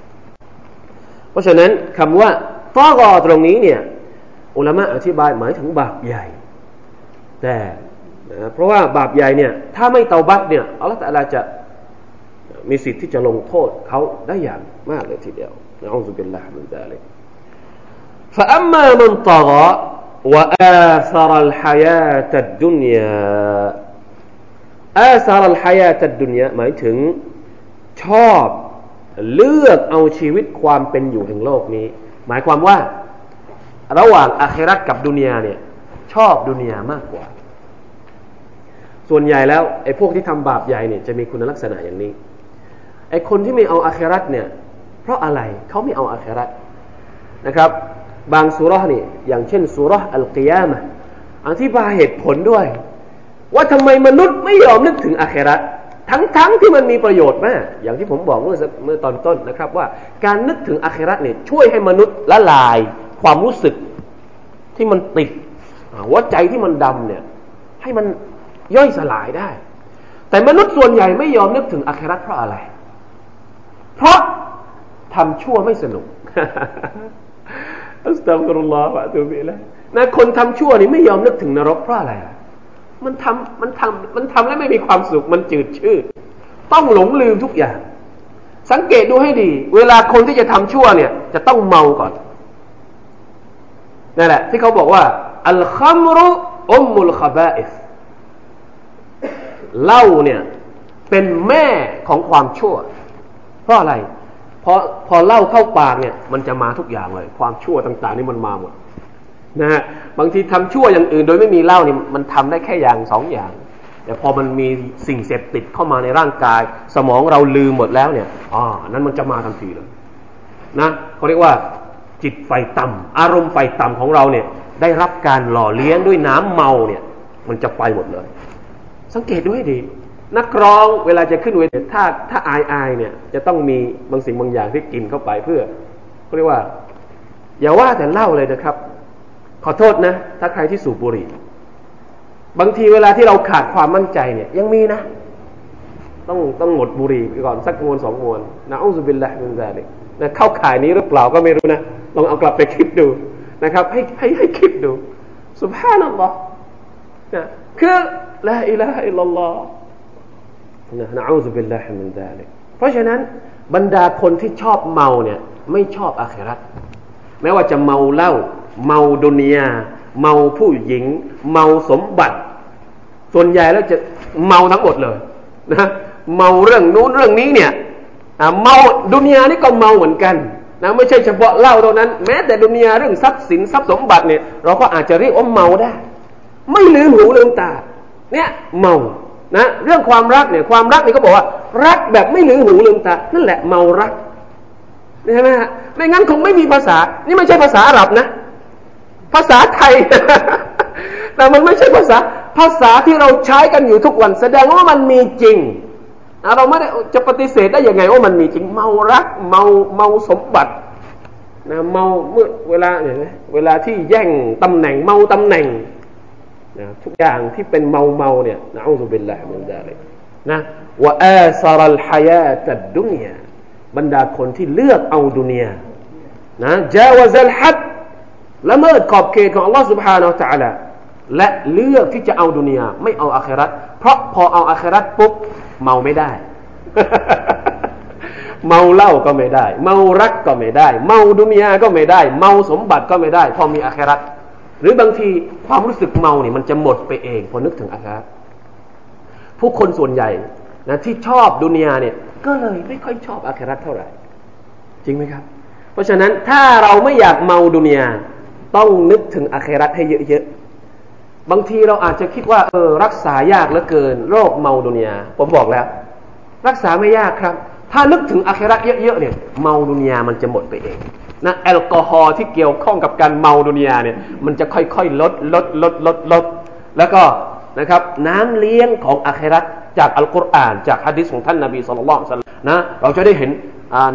เพราะฉะนั้นคำว่าฟอกอตรงนี้เนี่ยอุลามะอธิบายหมายถึงบาปใหญ่ แต่นะเพราะว่าบาปใหญ่เนี่ยถ้าไม่เตาบัตเนี่ยอัลลอฮฺตะลาจะมีสิทธิ์ที่จะลงโทษเขาได้อย่างมากเลยทีเดียวนะอัลลอฮฺสุบลลาฮฺมันจะเลย فأما من طغى وآثر الحياة الدنيا آثر الحياة الدنيا หมายถึงชอบเลือกเอาชีวิตความเป็นอยู่แห่งโลกนี้ หมายความว่า ระหว่างอาครัตกับดุนยาเนี่ยชอบดุนยามากกว่า ส่วนใหญ่แล้วไอ้พวกที่ทำบาปใหญ่เนี่ยจะมีคุณลักษณะอย่างนี้ไอ้คนที่ไม่เอาอาครัตเนี่ยเพราะอะไรเขาไม่เอาอาครัตนะครับ บางสุรษนี่อย่างเช่นสุรษอัลกิยามะอธิบายเหตุผลด้วย ว่าทำไมมนุษย์ไม่ยอมนึกถึงอาครัตทั้งๆทที่มันมีประโยชน์มาก อย่างที่ผมบอกเมื่อเมื่อตอนต้นนะครับ ว่าการนึกถึงอาคราตเนี่ยช่วยให้มนุษย์ละลายความรู้สึกที่มันติดหัวใจที่มันดำเนี่ย ให้มันย่อยสลายได้ แต่มนุษย์ส่วนใหญ่ไม่ยอมนึกถึงอาคราตเพราะอะไร เพราะทำชั่วไม่สนุก อัสตัฟรุลลอฮฺวะตุบิละนะคนทำชั่วนี่ไม่ยอมนึกถึงนรกเพราะอะไรมันทำมันทำมันทำแล้วไม่มีความสุขมันจืดชืดต้องหลงลืมทุกอย่าง สังเกตดูให้ดี เวลาคนที่จะทำชั่วเนี่ย จะต้องเมาก่อนนั่นแหละ ที่เขาบอกว่าอัลคัมรุอุมมุลคาบาอิสเหล้าเนี่ยเป็นแม่ของความชั่ว เพราะอะไร พอพอเล้าเข้าปากเนี่ย มันจะมาทุกอย่างเลย ความชั่วต่างๆนี่มันมาหมดนะฮะบางทีทำชั่วอย่างอื่น โดยไม่มีเหล้านี่มันทำได้แค่อย่างสองอย่าง แต่พอมันมีสิ่งเสพติดเข้ามาในร่างกาย สมองเราลืมหมดแล้วเนี่ยอ๋อนั้นมันจะมาทันทีเลยนะเขาเรียกว่าจิตไฟต่ำอารมณ์ไฟต่ำของเราเนี่ย ได้รับการหล่อเลี้ยงด้วยน้ำเมาเนี่ย มันจะไปหมดเลย สังเกตด้วยดี นักร้องเวลาจะขึ้นเวทีถ้าถ้าอายอายเนี่ย จะต้องมีบางสิ่งบางอย่างที่กินเข้าไปเพื่อเขาเรียกว่า อย่าว่าแต่เล่าเลยนะครับ ขอโทษนะ ถ้าใครที่สูบบุหรี่ บางทีเวลาที่เราขาดความมั่นใจเนี่ย ยังมีนะ ต้องต้องหมดบุหรี่ไปก่อนสักมวนสองมวนنعوذ بالله من ذلك นะเข้าข่ายนี้หรือเปล่าก็ไม่รู้นะลองเอากลับไปคิดดูนะครับ ให้ให้ให้คิดดูسبحان الله นะคือلا إله إلا الله นะنعوذ بالله من ذلك เพราะฉะนั้นบรรดาคนที่ชอบเมาเนี่ยไม่ชอบอาคิเราะฮ์แม้ว่าจะเมาเหล้าเมา دنياเมาผู้หญิง เมาสมบัติ ส่วนใหญ่แล้วจะเมาทั้งหมดเลยนะเมาเรื่องนู้นเรื่องนี้เนี่ยเมาดุนยานี่ก็เมาเหมือนกันนะไม่ใช่เฉพาะเหล่าเท่านั้น แม้แต่ดุนยาเรื่องทรัพย์สินทรัพย์สมบัติเนี่ยเราก็อาจจะเรียกว่าเมาได้ ไม่ลืมหูลืมตา เนี่ยเมา นะเรื่องความรักเนี่ยความรักนี่ก็บอกว่า รักแบบไม่ลืมหูลืมตานั่นแหละเมารักใช่ไหมฮะไม่งั้นคงไม่มีภาษา นี่ไม่ใช่ภาษาอาหรับนะ ภาษาไทย แต่มันไม่ใช่ภาษา ภาษาที่เราใช้กันอยู่ทุกวัน แสดงว่ามันมีจริงเราไม่ได้จะปฏิเสธได้ยังไงว่ามันมีจริง เมารัก เมาเมาสมบัตินะเมาเมื่อเวลาเนี่ยเวลาที่แย่งตำแหน่งเมาตำแหน่ง นะทุกอย่างที่เป็นเมาเมาเนี่ยนะอัลลอฮฺบิลลาฮิมินซาลิกนะว่าอาซารัลฮายาตัดดุนยาบรรดาคนที่เลือกเอาดุนยานะจาวซัลฮัดละเมิดขอบเขตของ Allah سبحانه และ تعالى และเลือกที่จะเอาดุนยาไม่เอาอาคราตเพราะพอเอาอาคราตปุ๊บเมาไม่ได้ เมาเหล้าก็ไม่ได้ เมารักก็ไม่ได้ เมาดุนยาก็ไม่ได้ เมาสมบัติก็ไม่ได้ พอมีอาคราต หรือบางทีความรู้สึกเมาเนี่ยมันจะหมดไปเองพอนึกถึงอาคราผู้คนส่วนใหญ่นะที่ชอบดุนยาเนี่ย ก็เลยไม่ค่อยชอบอาคราตเท่าไหร่ จริงไหมครับ เพราะฉะนั้นถ้าเราไม่อยากเมาดุนยาต้องนึกถึงอาคราตให้เยอะๆบางทีเราอาจจะคิดว่าเออรักษายากเหลือเกิน โรคเมาดุนยาผมบอกแล้ว รักษาไม่ยากครับ ถ้านึกถึงอาคราตเยอะๆเนี่ย เมาดุนยามันจะหมดไปเอง นะแอลกอฮอล์ที่เกี่ยวข้องกับการเมาดุนยาเนี่ยมันจะค่อยๆลดลดลดลดลดแล้วก็นะครับน้ำเลี้ยงของอาคราตจากอัลกุรอานจากฮะดิษของท่านนบีสุลต่านนะเราจะได้เห็น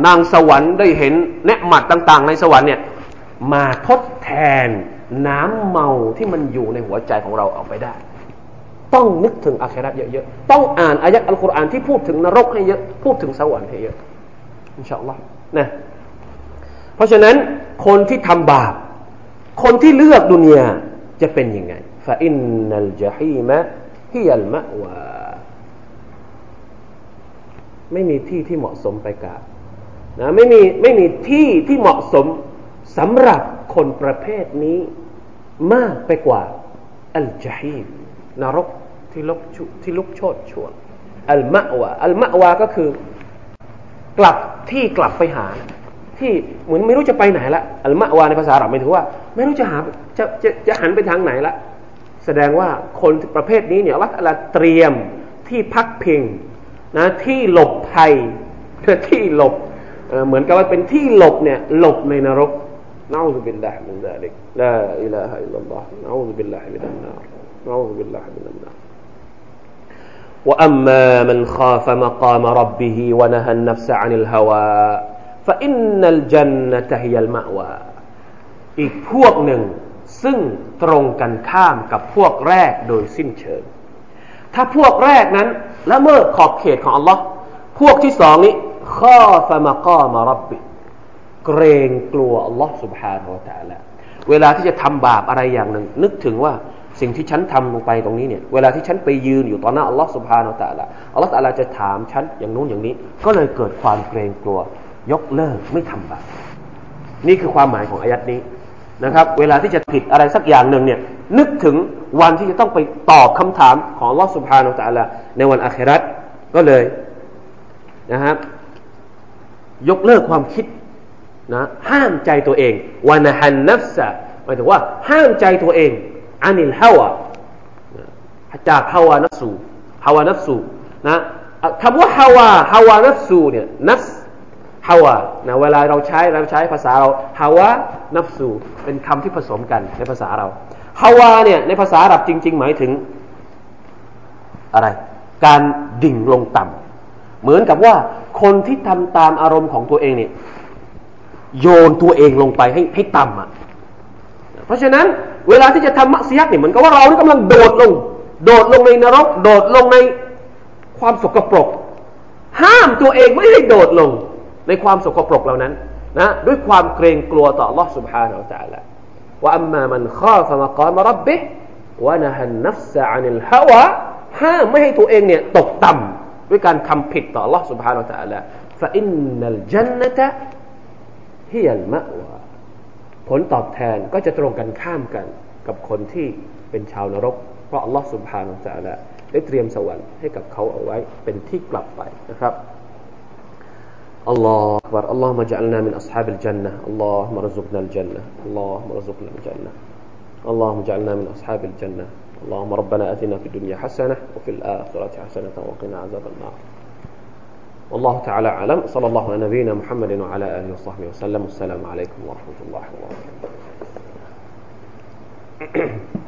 นางสวรรค์ได้เห็นเนหมัดต่าง ๆ ในสวรรค์เนี่ยมาทดแทนน้ำเมาที่มันอยู่ในหัวใจของเราออกไปได้ ต้องนึกถึงอาคราตเยอะๆต้องอ่านอายะอัลกุรอานที่พูดถึงนรกให้เยอะพูดถึงสวรรค์ให้เยอะอินชาอัลลอฮ์นะ เพราะฉะนั้นคนที่ทำบาป คนที่เลือกดุนยาจะเป็นยังไงฟาอินนัลจฮีมะฮิยัลมะวาไม่มีที่ที่เหมาะสมไปกาบนะไม่มีไม่มีที่ที่เหมาะสมสำหรับคนประเภทนี้มากไปกว่าอัลจฮีมนรกที่ลุกที่ลุกโชดช่วงอัลมะวาอัลมะวาก็คือกลับที่กลับไปหา ที่เหมือนไม่รู้จะไปไหนละอัลมะวาในภาษาเราไม่ถือว่า ไม่รู้จะหาจะจะจะหันไปทางไหนละแสดงว่าคนประเภทนี้เนี่ยวัลเตรียมที่พักพิงนะที่หลบภัยที่หลบเหมือนกับว่าเป็นที่หลบเนี่ยหลบในนรกนะอูซุบิลลาฮิมินซาลิกลาอิลาฮะอิลลัลลอฮ์นะอูซุบิลลาฮิมินันนารนะอูซุบิลลาฮิมินันนาร وأما من خاف مقام ربه ونهى النفس عن الهوى فإن الجنة هي المأوى อีกพวกหนึ่งซึ่งตรงกันข้ามกับพวกแรกโดยสิ้นเชิง ถ้าพวกแรกนั้นละเมิดขอบเขตของ Allah พวกที่สองนี้ข้อฟมากอมารับบิเกรงกลัว Allah سبحانه และ تعالى เวลาที่จะทำบาปอะไรอย่างหนึ่ง นึกถึงว่าสิ่งที่ฉันทำลงไปตรงนี้เนี่ย เวลาที่ฉันไปยืนอยู่ต่อหน้า Allah سبحانه และ تعالى Allah تعالى จะถามฉันอย่างนู้นอย่างนี้ ก็เลยเกิดความเกรงกลัว ยกเลิกไม่ทำบาปนี่คือความหมายของอายัดนี้นะครับ เวลาที่จะผิดอะไรสักอย่างหนึ่งเนี่ยนึกถึงวันที่จะต้องไปตอบคำถามของลอสุภาโนตะละในวันอาครัตก็เลยนะครับยกเลิกความคิดนะห้ามใจตัวเองونهى النفس หมายถึงว่า ห้ามใจตัวเองعن الهوى จาก hawa nafsu hawa nafsu นะคำว่า hawa hawa nafsu เนี่ย naf hawa นะเวลาเราใช้เราใช้ภาษาเรา hawa nafsu เป็นคำที่ผสมกันในภาษาเรา hawa เนี่ยในภาษาอาหรับจริง ๆ หมายถึงอะไร การดิ่งลงต่ำเหมือนกับว่าคนที่ทำตามอารมณ์ของตัวเองเนี่ยโยนตัวเองลงไปให้ให้ต่ำอะ เพราะฉะนั้นเวลาที่จะทำมักซิยักเนี่ยเหมือนกับว่าเรานี่กำลังโดดลง โดดลงในนรก โดดลงในความสกปรก ห้ามตัวเองไม่ให้โดดลง ในความสกปรกเหล่านั้นนะด้วยความเกรงกลัวต่อ Allah سبحانه และ تعالى ว่าอัมมามันข้าฟมากามรับบิวะนะฮันนัฟซะอานิลฮาวะห้ามไม่ให้ตัวเองเนี่ยตกต่ำด้วยการทำผิดต่อ Allah سبحانه และ تعالى فإن الجنة هي المأوى ผลตอบแทนก็จะตรงกันข้ามกันกับคนที่เป็นชาวนรก เพราะ Allah سبحانه และ تعالى ได้เตรียมสวรรค์ให้กับเขาเอาไว้เป็นที่กลับไปนะครับ الله أكبر. اللهم اجعلنا من أصحاب الجنة. اللهم ارزقنا الجنة. اللهم ارزقنا الجنة. اللهم اجعلنا من أصحاب الجنة. اللهم ربنا أتنا في الدنيا حسنة وفي الآخرة حسنة وقنا عذاب النار. والله تعالى أعلم. صلى الله على نبينا محمد وعلى آله وصحبه وسلم. والسلام عليكم ورحمة الله وبركاته. [CLEARS THROAT]